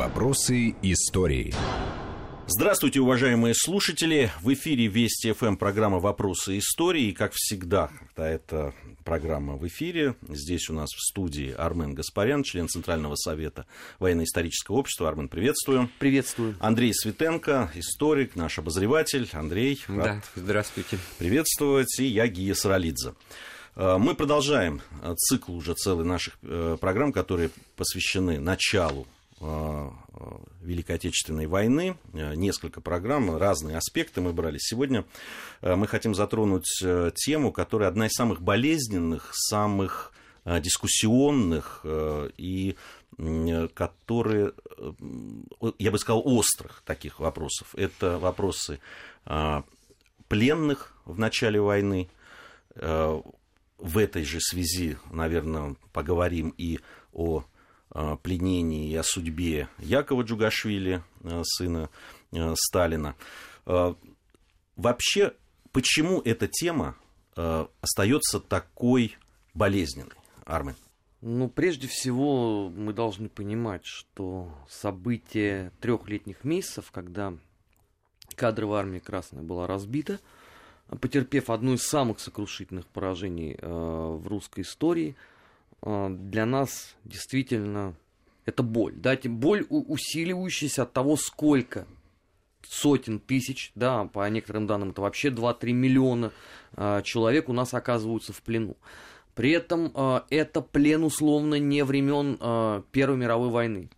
Вопросы истории. Здравствуйте, уважаемые слушатели. В эфире Вести ФМ программа «Вопросы истории». И, как всегда, да, это программа в эфире. Здесь у нас в студии Армен Гаспарян, член Центрального совета военно-исторического общества. Армен, приветствую. Приветствую. Андрей Светенко, историк, наш обозреватель. Андрей, рад да, здравствуйте. приветствовать. И я, Гия Саралидзе. Э, мы продолжаем э, цикл уже целый наших э, программ, которые посвящены началу Великой Отечественной войны. Несколько программ, разные аспекты мы брали. Сегодня мы хотим затронуть тему, которая одна из самых болезненных, самых дискуссионных и которые, я бы сказал, острых таких вопросов. Это вопросы пленных в начале войны, в этой же связи, наверное, поговорим и о пленении и о судьбе Якова Джугашвили, а, сына а, Сталина. Вообще, почему эта тема остается такой болезненной, Армен? Ну, прежде всего, мы должны понимать, что события трехлетних месяцев, когда кадровая армия Красная была разбита, потерпев одно из самых сокрушительных поражений э, в русской истории, э, для нас действительно это боль. Да, боль, усиливающаяся от того, сколько сотен тысяч, да, по некоторым данным это вообще 2-3 миллиона э, человек у нас оказываются в плену. При этом э, это плен условно не времен Первой мировой войны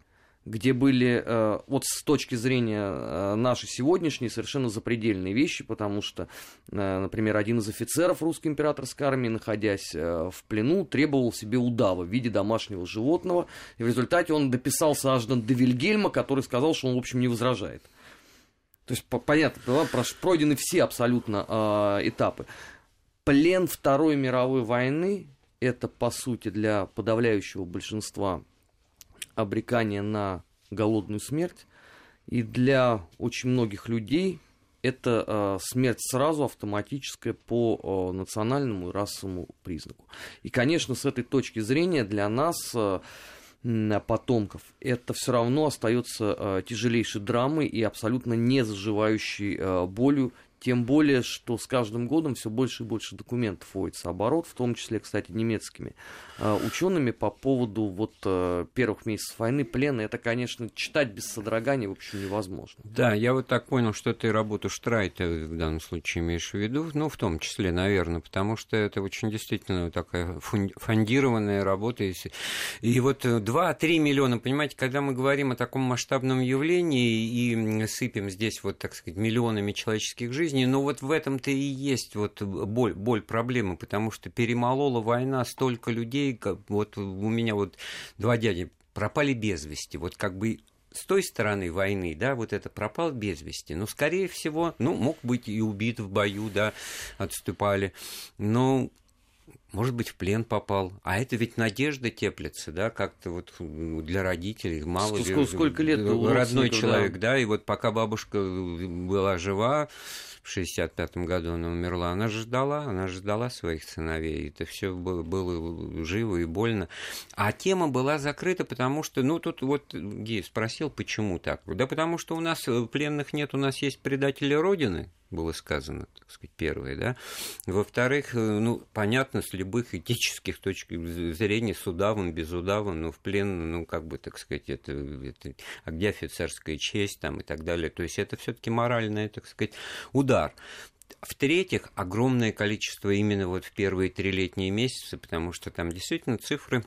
где были э, вот с точки зрения э, нашей сегодняшней совершенно запредельные вещи, потому что, э, например, один из офицеров русской императорской армии, находясь в плену, требовал себе удава в виде домашнего животного, и в результате он дописался аж до Вильгельма, который сказал, что он, в общем, не возражает. То есть, понятно, пройдены все абсолютно э, этапы. Плен Второй мировой войны – это, по сути, для подавляющего большинства обрекание на голодную смерть. И для очень многих людей это э, смерть сразу автоматическая по э, национальному и расовому признаку. И, конечно, с этой точки зрения для нас, э, потомков, это все равно остается э, тяжелейшей драмой и абсолютно не заживающей э, болью тем более, что с каждым годом все больше и больше документов вводится оборот, в том числе, кстати, немецкими э, учеными по поводу вот э, первых месяцев войны, плена. Это, конечно, читать без содрогания, в общем, невозможно. Да, я вот так понял, что ты работу Штрайта в данном случае имеешь в виду, ну, в том числе, наверное, потому что это очень действительно такая фондированная работа. И вот 2-3 миллиона, понимаете, когда мы говорим о таком масштабном явлении и сыпем здесь вот, так сказать, миллионами человеческих жизней, жизни, но вот в этом-то и есть вот боль, боль проблемы, потому что перемолола война столько людей, как, вот у меня вот два дяди пропали без вести, вот как бы с той стороны войны, да, вот это пропал без вести. Ну, скорее всего, ну, мог быть и убит в бою, да, отступали. Но может быть, в плен попал. А это ведь надежда теплится, да, как-то вот для родителей. Мало сколько, сколько лет родной человек, да. да, и вот пока бабушка была жива, в 65 году она умерла, она же ждала, она же ждала своих сыновей. Это все было, было живо и больно. А тема была закрыта, потому что, ну, тут вот Гей спросил, почему так? Да потому что у нас пленных нет, у нас есть предатели Родины, было сказано, так сказать, первое, да. Во-вторых, э, ну, понятно, с любых этических точек зрения, с удавом, без удава, ну, в плен, ну, как бы, так сказать, это, это а где офицерская честь там и так далее. То есть это все таки моральный, так сказать, удар. В-третьих, огромное количество именно вот в первые трилетние месяцы, потому что там действительно цифры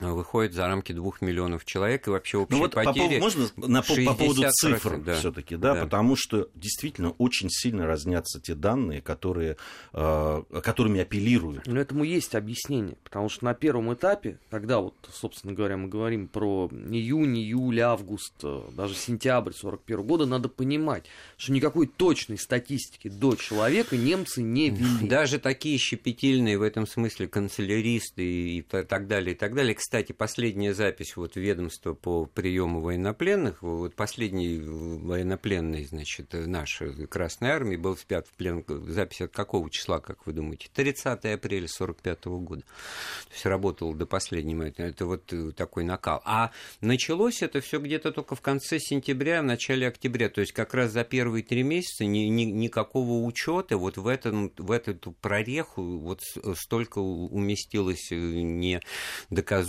выходит за рамки двух миллионов человек и вообще общие ну вот потери. По, можно на, по поводу цифр да. все-таки, да, да, потому что действительно очень сильно разнятся те данные, которые, э, которыми апеллируют. Но этому есть объяснение, потому что на первом этапе, когда вот, собственно говоря, мы говорим про июнь, июль, август, э, даже сентябрь 41 года, надо понимать, что никакой точной статистики до человека немцы не вели. Даже такие щепетильные в этом смысле канцеляристы и так далее, и так далее, кстати, последняя запись вот ведомства по приему военнопленных, вот последний военнопленный, значит, нашей Красной Армии был впят в плен, запись от какого числа, как вы думаете? 30 апреля 45 года. То есть работал до последнего, это вот такой накал. А началось это все где-то только в конце сентября, в начале октября, то есть как раз за первые три месяца ни, ни, никакого учета вот в, этом, в эту прореху вот столько уместилось не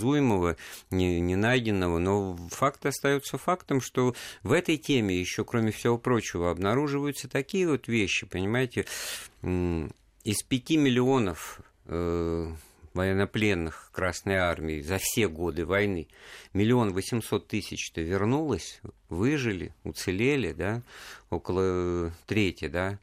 доказуемого, не, не найденного, но факт остается фактом, что в этой теме еще, кроме всего прочего, обнаруживаются такие вот вещи, понимаете, из пяти миллионов э, военнопленных Красной Армии за все годы войны, миллион восемьсот тысяч-то вернулось, выжили, уцелели, да, около трети, да,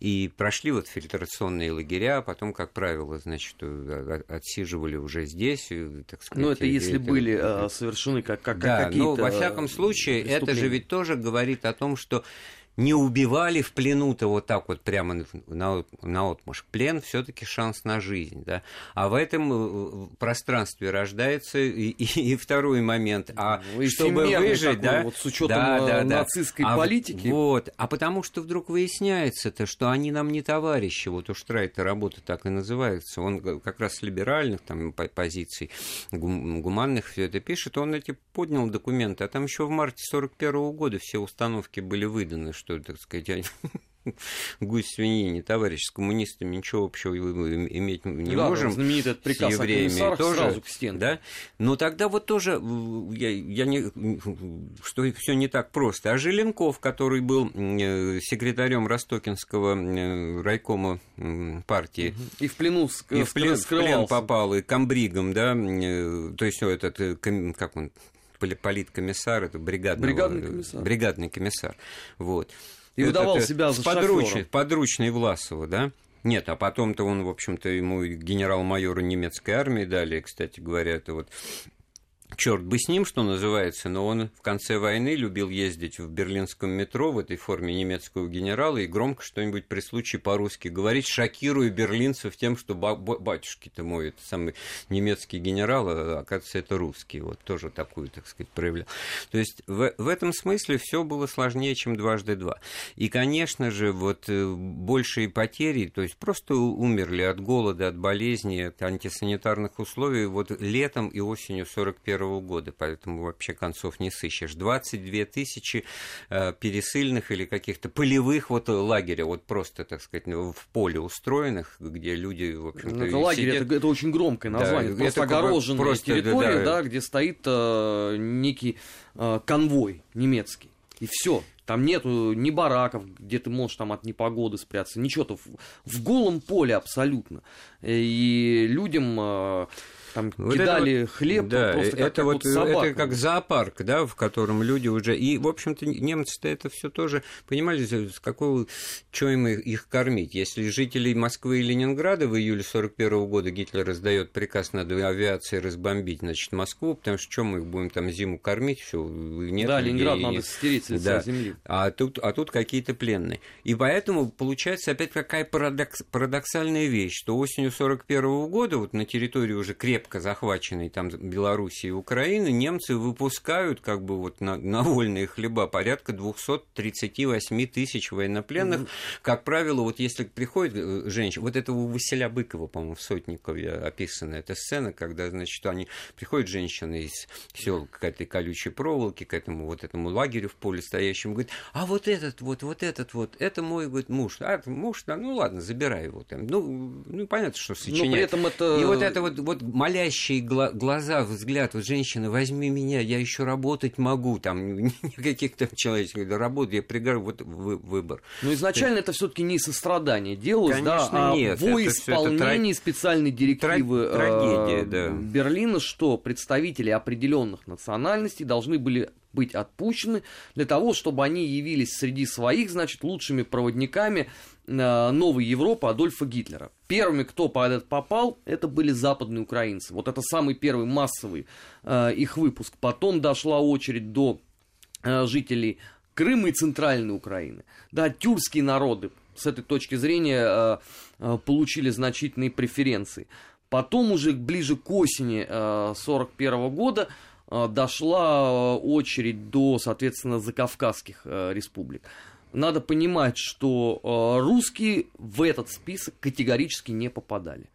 и прошли вот фильтрационные лагеря, а потом, как правило, значит, э, отсиживали уже здесь, э, так сказать. Ну, это если это, были это... совершены как, как да, какие-то... но во всяком случае, это же ведь тоже говорит о том, что не убивали в плену-то вот так вот прямо на, на отмашь. Плен все-таки шанс на жизнь, да. А в этом э, пространстве рождается и, и, и второй момент. А ну, чтобы выжить, да, вот с учетом да, да, да. нацистской а, политики. Вот, а потому что вдруг выясняется-то, что они нам не товарищи. Вот у Штрайта работа так и называется. Он как раз с либеральных там позиций, гуманных все это пишет. Он эти поднял документы, а там еще в марте 41 года все установки были выданы, что что, так сказать, гусь свиньи, товарищ, с коммунистами ничего общего иметь не да, можем. Знаменитый приказ с евреями тоже, сразу к стенке. Да? Но тогда вот тоже, я, я не, что все не так просто. А Желенков, который был э, секретарем Ростокинского э, райкома партии. И в плену и в плен, в плен попал, и комбригом, да, э, то есть этот, как он, политкомиссар, это бригадный, бригадный комиссар. Бригадный комиссар. Вот. И выдавал это, себя за подручный, подручный Власова, да? Нет, а потом-то он, в общем-то, ему генерал-майора немецкой армии дали, кстати говоря, это вот черт бы с ним, что называется, но он в конце войны любил ездить в берлинском метро в этой форме немецкого генерала и громко что-нибудь при случае по-русски говорить, шокируя берлинцев тем, что батюшки-то мой, это самый немецкий генерал, а оказывается, это русский. Вот тоже такую, так сказать, проявлял. То есть в, в этом смысле все было сложнее, чем дважды два. И, конечно же, вот э, большие потери, то есть просто умерли от голода, от болезни, от антисанитарных условий вот летом и осенью 41 1941 года, поэтому вообще концов не сыщешь. 22 тысячи э, пересыльных или каких-то полевых вот лагеря, вот просто, так сказать, ну, в поле устроенных, где люди, в общем-то, ну, Это лагерь, это, это очень громкое название, да, просто это огороженная просто, территория, да, да, где стоит э, некий э, конвой немецкий, и все. Там нету ни бараков, где ты можешь там от непогоды спрятаться, ничего-то в, в голом поле абсолютно. И людям э, там вот кидали вот, хлеб да, просто как, это как вот, собака. Это как зоопарк, да, в котором люди уже... И, в общем-то, немцы-то это все тоже понимали, с какого... Что им их кормить? Если жителей Москвы и Ленинграда в июле 41 года Гитлер раздает приказ над авиацией разбомбить, значит, Москву, потому что что мы их будем там зиму кормить, все нет. Да, Ленинград и... надо стереть с да. земли. А тут, а тут какие-то пленные. И поэтому получается опять какая парадокс, парадоксальная вещь, что осенью 41 года вот на территории уже крепко крепко захваченной там Белоруссией и Украины, немцы выпускают как бы вот на, на вольные хлеба порядка 238 тысяч военнопленных. Mm-hmm. Как правило, вот если приходит э, женщина, вот это у Василя Быкова, по-моему, в Сотникове описана эта сцена, когда, значит, они приходят женщины из сел к этой колючей проволоки, к этому вот этому лагерю в поле стоящему, говорит, а вот этот вот, вот этот вот, это мой, говорит, муж. А, муж, да, ну ладно, забирай его там. Ну, ну понятно, что сочиняет. Но при этом это... И вот это вот, вот моля молящие гла- глаза, взгляд, вот женщина, возьми меня, я еще работать могу, там, никаких там человеческих работ, я пригорю, вот вы, выбор. Но изначально это все-таки не сострадание делалось, Конечно, да, а нет, во исполнении это специальной директивы Тра- трагедия, э, да. Берлина, что представители определенных национальностей должны были быть отпущены для того, чтобы они явились среди своих, значит, лучшими проводниками новой Европы Адольфа Гитлера. Первыми, кто под этот попал, это были западные украинцы. Вот это самый первый массовый э, их выпуск. Потом дошла очередь до э, жителей Крыма и Центральной Украины. Да, тюркские народы с этой точки зрения получили значительные преференции. Потом уже ближе к осени 1941 года дошла очередь до, соответственно, закавказских республик. Надо понимать, что русские в этот список категорически не попадали.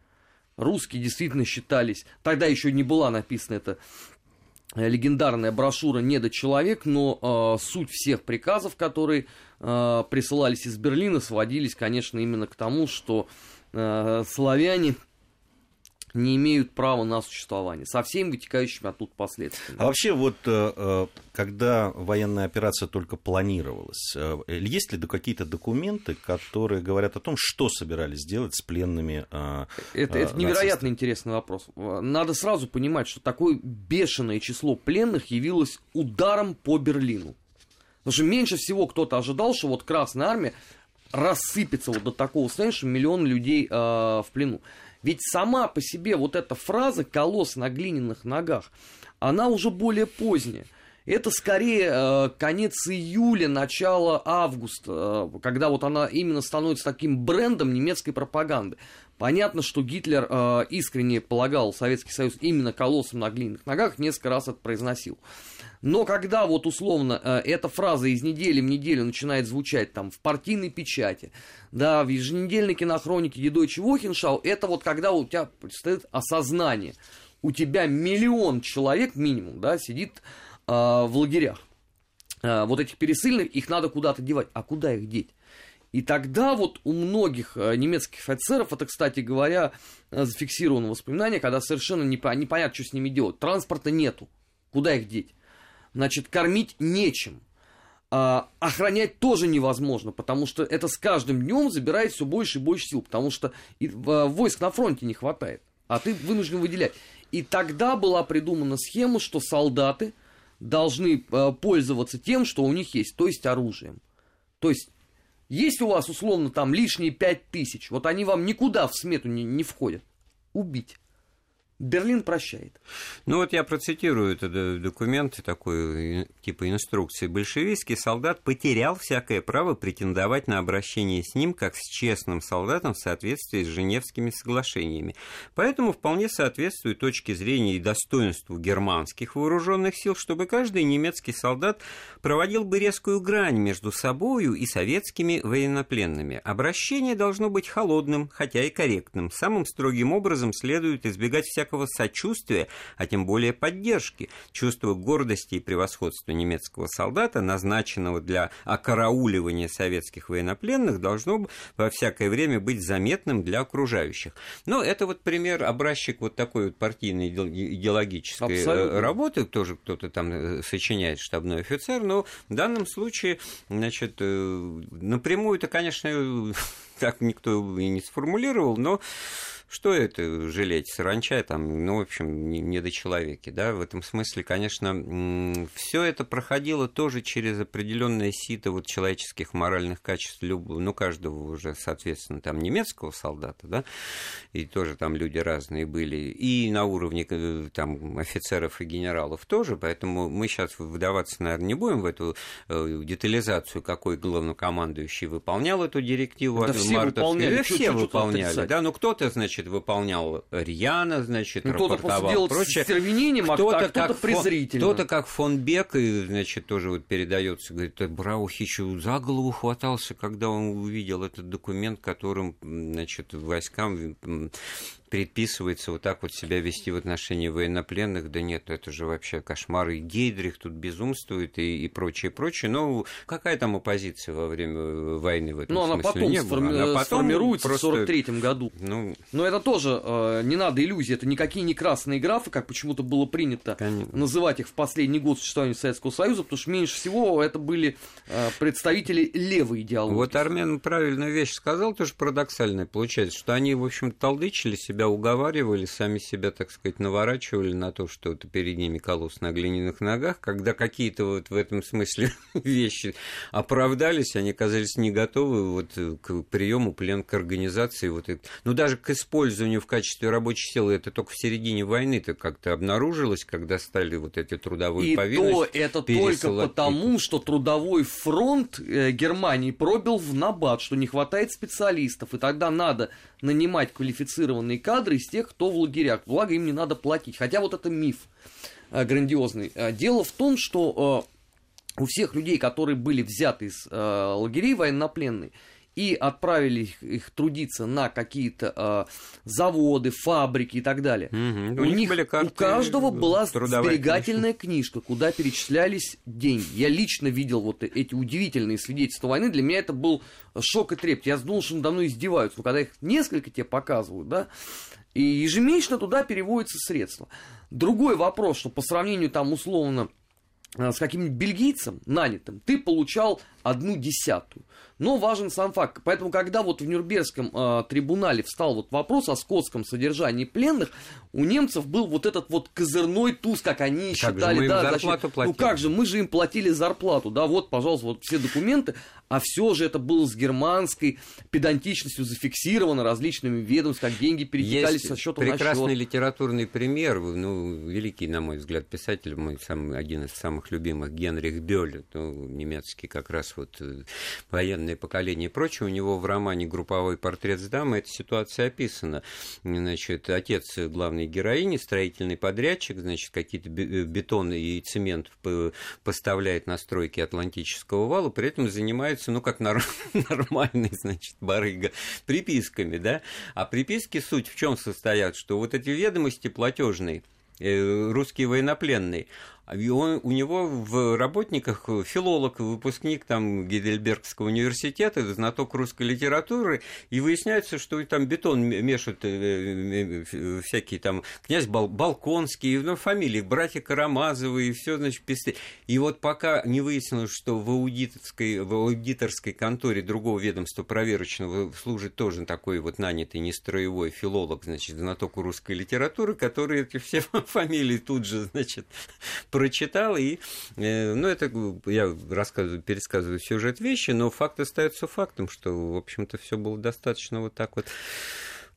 Русские действительно считались, тогда еще не была написана эта Э, легендарная брошюра «Недочеловек», но э, суть всех приказов, которые э, присылались из Берлина, сводились, конечно, именно к тому, что э, славяне не имеют права на существование, со всеми вытекающими оттуда последствиями. А вообще вот, э, э, когда военная операция только планировалась, э, есть ли какие-то документы, которые говорят о том, что собирались делать с пленными Это, это невероятно интересный вопрос. Надо сразу понимать, что такое бешеное число пленных явилось ударом по Берлину. Потому что меньше всего кто-то ожидал, что вот Красная Армия рассыпется вот до такого состояния, что миллион людей э, в плену. Ведь сама по себе вот эта фраза «колосс на глиняных ногах», она уже более поздняя. Это скорее э, конец июля, начало августа, э, когда вот она именно становится таким брендом немецкой пропаганды. Понятно, что Гитлер э, искренне полагал Советский Союз именно колоссом на глиняных ногах, несколько раз это произносил. Но когда вот условно э, эта фраза из недели в неделю начинает звучать там в партийной печати, да, в еженедельной кинохронике Едойче Вохеншау, это вот когда у тебя предстоит осознание. У тебя миллион человек минимум, да, сидит э, в лагерях. Э, вот этих пересыльных, их надо куда-то девать. А куда их деть? И тогда вот у многих э, немецких офицеров, это, кстати говоря, э, зафиксировано воспоминание, когда совершенно непонятно, что с ними делать. Транспорта нету. Куда их деть? Значит, кормить нечем. А, охранять тоже невозможно, потому что это с каждым днем забирает все больше и больше сил, потому что а, войск на фронте не хватает, а ты вынужден выделять. И тогда была придумана схема, что солдаты должны а, пользоваться тем, что у них есть, то есть оружием. То есть есть у вас условно там лишние пять тысяч, вот они вам никуда в смету не, не входят. Убить. Берлин прощает. Ну вот я процитирую этот документ, такой типа инструкции. Большевистский солдат потерял всякое право претендовать на обращение с ним как с честным солдатом в соответствии с Женевскими соглашениями. Поэтому вполне соответствует точке зрения и достоинству германских вооруженных сил, чтобы каждый немецкий солдат проводил бы резкую грань между собою и советскими военнопленными. Обращение должно быть холодным, хотя и корректным. Самым строгим образом следует избегать всякого всякого сочувствия, а тем более поддержки. Чувство гордости и превосходства немецкого солдата, назначенного для окарауливания советских военнопленных, должно во всякое время быть заметным для окружающих. Но это вот пример, образчик вот такой вот партийной идеологической э, Абсолютно. работы, тоже кто-то там э, сочиняет штабной офицер, но в данном случае, значит, э, напрямую это, конечно, так никто и не сформулировал, но что это жалеть? Саранча там, ну, в общем, не, до человеки, да, в этом смысле, конечно, все это проходило тоже через определенное сито вот человеческих моральных качеств, любого, ну, каждого уже, соответственно, там немецкого солдата, да, и тоже там люди разные были, и на уровне э, там офицеров и генералов тоже, поэтому мы сейчас вдаваться, наверное, не будем в эту э, детализацию, какой главнокомандующий выполнял эту директиву. Да все выполняли. Да, все выполняли, да, но кто-то, значит, значит, выполнял рьяно, значит, ну, рапортовал прочее. С кто-то, а кто-то как презрительно. Кто-то как фон Бек, и, значит, тоже вот передается, говорит, Браухичу за голову хватался, когда он увидел этот документ, которым, значит, войскам предписывается вот так вот себя вести в отношении военнопленных, да нет, это же вообще кошмар, и Гейдрих тут безумствует, и, и прочее, прочее. Но какая там оппозиция во время войны в этом ну, смысле она потом, не сформи... было? Она потом сформируется просто... в 43 году. Ну... Но это тоже э, не надо иллюзии, это никакие не красные графы, как почему-то было принято Конечно. называть их в последний год существования Советского Союза, потому что меньше всего это были э, представители левой идеологии. Вот Армен правильную вещь сказал, тоже парадоксальная получается, что они, в общем, толдычили себя себя уговаривали, сами себя, так сказать, наворачивали на то, что это перед ними колосс на глиняных ногах, когда какие-то вот в этом смысле вещи оправдались, они оказались не готовы вот к приему плен к организации, вот, ну, даже к использованию в качестве рабочей силы, это только в середине войны-то как-то обнаружилось, когда стали вот эти трудовые И повинности. И то это только потому, что трудовой фронт э, Германии пробил в набат, что не хватает специалистов, и тогда надо нанимать квалифицированные кадры из тех, кто в лагерях. Благо им не надо платить. Хотя вот это миф э, грандиозный. Э, дело в том, что э, у всех людей, которые были взяты из лагерей военнопленные, и отправили их, их трудиться на какие-то э, заводы, фабрики и так далее. Мгм. У, них, были у карты каждого была сберегательная книжка, куда перечислялись деньги. Я лично видел вот эти удивительные свидетельства войны. Для меня это был шок и трепет. Я думал, что надо мной издеваются. Но когда их несколько тебе показывают, да, и ежемесячно туда переводятся средства. Другой вопрос, что по сравнению там условно э, с каким-нибудь бельгийцем нанятым, ты получал одну десятую. Но важен сам факт. Поэтому, когда вот в Нюрнбергском э, трибунале встал вот вопрос о скотском содержании пленных, у немцев был вот этот вот козырной туз, как они Как же, считали. мы им да, зарплату значит, платили. Ну как же, мы же им платили зарплату, да, вот, пожалуйста, вот все документы, а все же это было с германской педантичностью зафиксировано различными ведомствами, как деньги перетекали Есть со счета на прекрасный счет. литературный пример, ну, великий, на мой взгляд, писатель, мой самый, один из самых любимых, Генрих Бёль, ну, немецкий как раз вот э, военное поколение и прочее, у него в романе «Групповой портрет с дамой» эта ситуация описана. Значит, отец главной героини, строительный подрядчик, значит, какие-то бе- бетон и цемент поставляет на стройки Атлантического вала, при этом занимается, ну, как нормальный, значит, барыга, приписками, да. А приписки суть в чем состоят, что вот эти ведомости платежные, э, русские военнопленные, а и он- у него в работниках филолог, выпускник там Гейдельбергского университета, знаток русской литературы, и выясняется, что там бетон мешают э, э, всякие там князь Бал- Балконский, ну, фамилии, братья Карамазовы, и все, значит, писали. И вот пока не выяснилось, что в аудиторской, в аудиторской конторе другого ведомства проверочного служит тоже такой вот нанятый нестроевой филолог, значит, знаток русской литературы, который эти все фамилии тут же, значит, прочитал, и, э, ну, это я рассказываю, пересказываю сюжет вещи, но факт остается фактом, что, в общем-то, все было достаточно вот так вот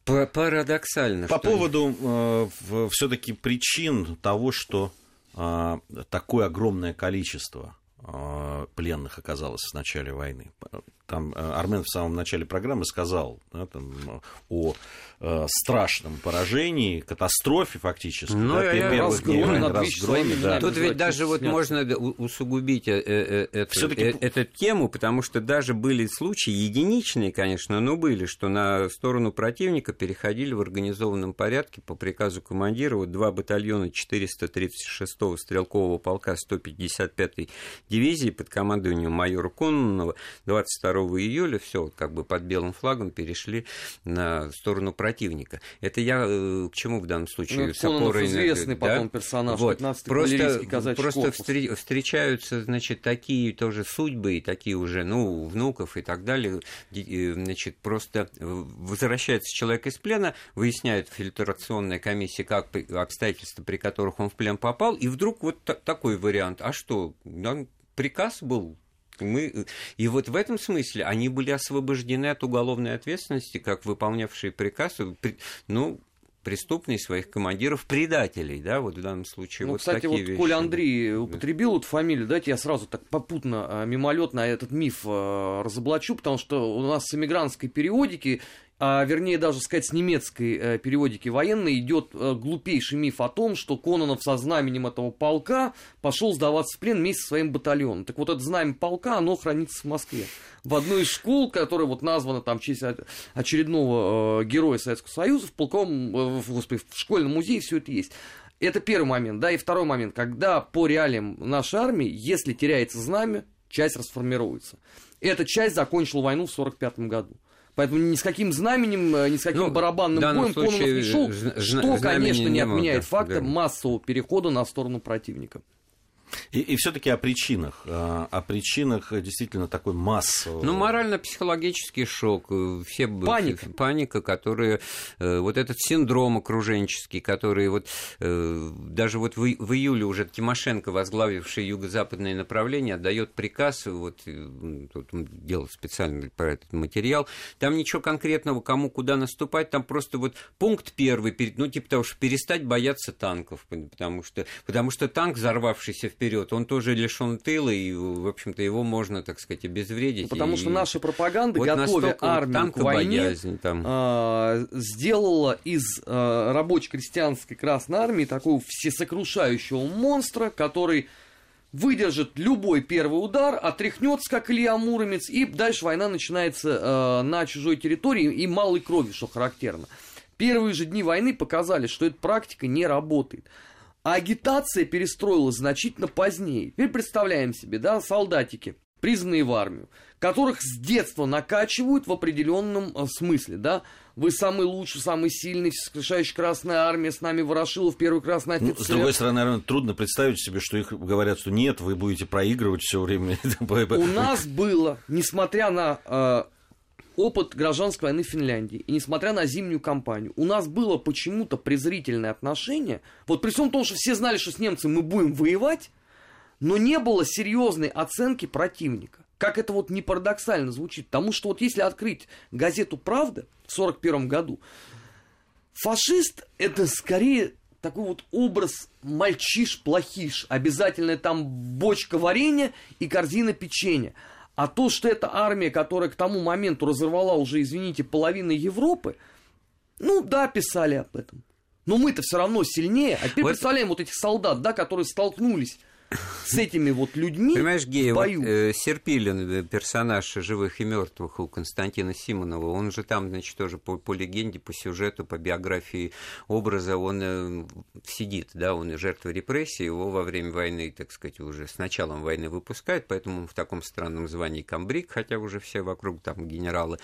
па- парадоксально. По поводу все-таки причин того, что э, такое огромное количество э, пленных оказалось в начале войны. Там э, Армен в самом начале программы сказал да, там, э, о э, страшном поражении, катастрофе фактически. Ну, да, я- разгроме дней, над разгроме, да. Тут ведь даже вот можно у- усугубить э, э, э, эту, э, эту тему, потому что даже были случаи, единичные, конечно, но были, что на сторону противника переходили в организованном порядке по приказу командира вот два батальона 436-го стрелкового полка 155-й дивизии под командованием майора Кононова 22 июля, все как бы под белым флагом перешли на сторону противника. Это я э, к чему в данном случае? Ну, с опорой известный да? потом персонаж, Вот. 15-й Просто, просто встре- встречаются, значит, такие тоже судьбы, и такие уже, ну, внуков и так далее. Э, Значит, просто э, возвращается человек из плена, выясняет фильтрационная комиссия, как обстоятельства, при которых он в плен попал, и вдруг вот та- такой вариант. А что, приказ был мы, и вот в этом смысле они были освобождены от уголовной ответственности, как выполнявшие приказ, при- ну, преступные своих командиров предателей, да, вот в данном случае Ну, вот кстати, такие вот вещи. Коля Андрей употребил эту фамилию, дайте я сразу так попутно, а, мимолетно этот миф а, разоблачу, потому что у нас с эмигрантской периодики, а вернее даже сказать с немецкой э, периодики военной, идет э, глупейший миф о том, что Кононов со знаменем этого полка пошел сдаваться в плен вместе со своим батальоном. Так вот это знамя полка, оно хранится в Москве. В одной из школ, которая вот названа там в честь очередного э, героя Советского Союза, в полковом, э, в, господи, в школьном музее все это есть. Это первый момент, да, и второй момент, когда по реалиям нашей армии, если теряется знамя, часть расформируется. Эта часть закончила войну в 1945 году. Поэтому ни с каким знаменем, э, ни с каким Ну, барабанным боем случае не шел, зна- что, зна- конечно, не не отменяет да, факта да. массового перехода на сторону противника. И, все-таки о причинах. э, О причинах э, действительно такой массового... Ну, морально-психологический шок, э, все Паника. паника, которая э, вот этот синдром окруженческий, который вот э, даже вот в, и- июле уже Тимошенко, возглавивший юго-западное направление, отдает приказ, вот э, тут делал специально про этот материал, там ничего конкретного, кому куда наступать, там просто вот пункт первый, ну типа того, что перестать бояться танков, потому что, потому что танк, взорвавшийся вперед, вот он тоже лишен тыла, и, в общем-то, его можно, так сказать, обезвредить. Потому и... что наша пропаганда, вот готовя армию к войне, боязнь, там. А, сделала из а, рабочей крестьянской Красной Армии такого всесокрушающего монстра, который выдержит любой первый удар, отряхнется, как Илья Муромец, и дальше война начинается э, на чужой территории и малой крови, что характерно. Первые же дни войны показали, что эта практика не работает. А агитация перестроилась значительно позднее. Теперь представляем себе, да, солдатики, призванные в армию, которых с детства накачивают в определенном э, смысле, да. Вы самый лучший, самый сильный, всескрешающий Красная Армия, с нами Ворошилов, первый красный офицер. Ну, с другой стороны, наверное, трудно представить себе, что их говорят, что нет, вы будете проигрывать все время. У нас было, несмотря на э, опыт гражданской войны в Финляндии, и несмотря на зимнюю кампанию, у нас было почему-то презрительное отношение, вот при всем том, что все знали, что с немцами мы будем воевать, но не было серьезной оценки противника. Как это вот не парадоксально звучит. Потому что вот если открыть газету «Правда» в 1941 году, фашист это скорее такой вот образ мальчиш-плохиш. Обязательно там бочка варенья и корзина печенья. А то, что это армия, которая к тому моменту разорвала уже, извините, половину Европы, ну да, писали об этом. Но мы-то все равно сильнее. А теперь вот... представляем вот этих солдат, да, которые столкнулись с этими вот людьми Понимаешь, Гея, вот, э, Серпилин, э, персонаж «Живых и мертвых» у Константина Симонова, он же там, значит, тоже по, по легенде, по сюжету, по биографии образа, он э, сидит, да, он жертва репрессий, его во время войны, так сказать, уже с началом войны выпускают, поэтому он в таком странном звании комбриг, хотя уже все вокруг там генералы.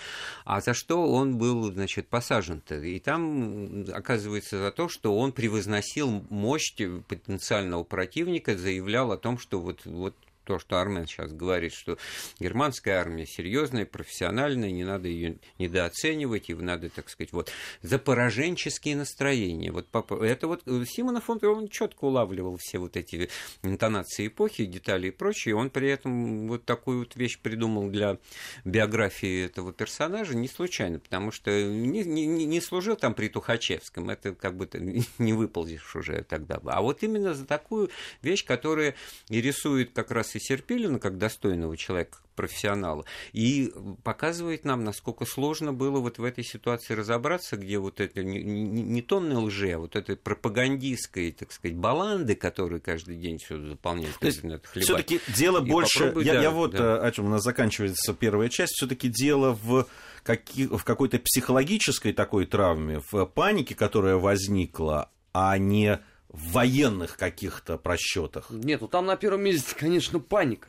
А за что он был, значит, посажен-то? И там оказывается за то, что он превозносил мощь потенциального противника, заявляя заявлял о том, что вот, вот то, что Армен сейчас говорит, что германская армия серьезная, профессиональная, не надо ее недооценивать, и надо, так сказать, вот за пораженческие настроения. Вот это вот э, Симонов, он, он четко улавливал все вот эти интонации эпохи, детали и прочее. Он при этом вот такую вот вещь придумал для биографии этого персонажа не случайно, потому что не, не, не служил там при Тухачевском, это как бы не выползешь уже тогда. А вот именно за такую вещь, которая и рисует как раз и Серпилина как достойного человека, профессионала, и показывает нам, насколько сложно было вот в этой ситуации разобраться, где вот это не, не, не тонны лжи, а вот этой пропагандистской, так сказать, баланды, которые каждый день все заполняют. То есть, все-таки дело и больше... Я, да, я вот да. Э, о чем у нас заканчивается первая часть, все-таки дело в каки, в какой-то психологической такой травме, в панике, которая возникла, а не в военных каких-то просчетах. Нет, ну там на первом месте, конечно, паника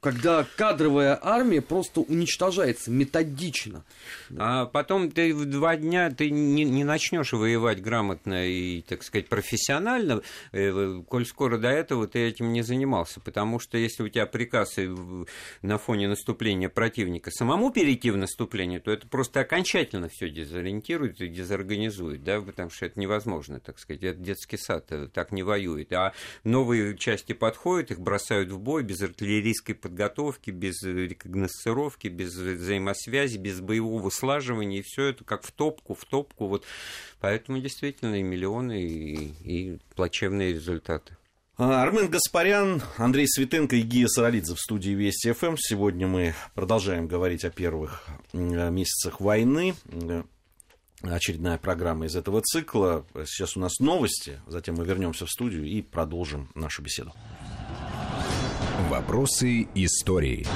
когда кадровая армия просто уничтожается методично. А потом ты в два дня ты не, не начнешь воевать грамотно и, так сказать, профессионально, э, коль скоро до этого ты этим не занимался. Потому что если у тебя приказ на фоне наступления противника самому перейти в наступление, то это просто окончательно все дезориентирует и дезорганизует, да, потому что это невозможно, так сказать. Это детский сад э, так не воюет. А новые части подходят, их бросают в бой без артиллерийской подготовки, без рекогносцировки, без взаимосвязи, без боевого слаживания, и все это как в топку, в топку. Вот. Поэтому действительно и миллионы, и, и плачевные результаты. А, Армен Гаспарян, Андрей Светенко и Гия Саралидзе в студии Вести ФМ. Сегодня мы продолжаем говорить о первых месяцах войны. Очередная программа из этого цикла. Сейчас у нас новости, затем мы вернемся в студию и продолжим нашу беседу. Вопросы истории.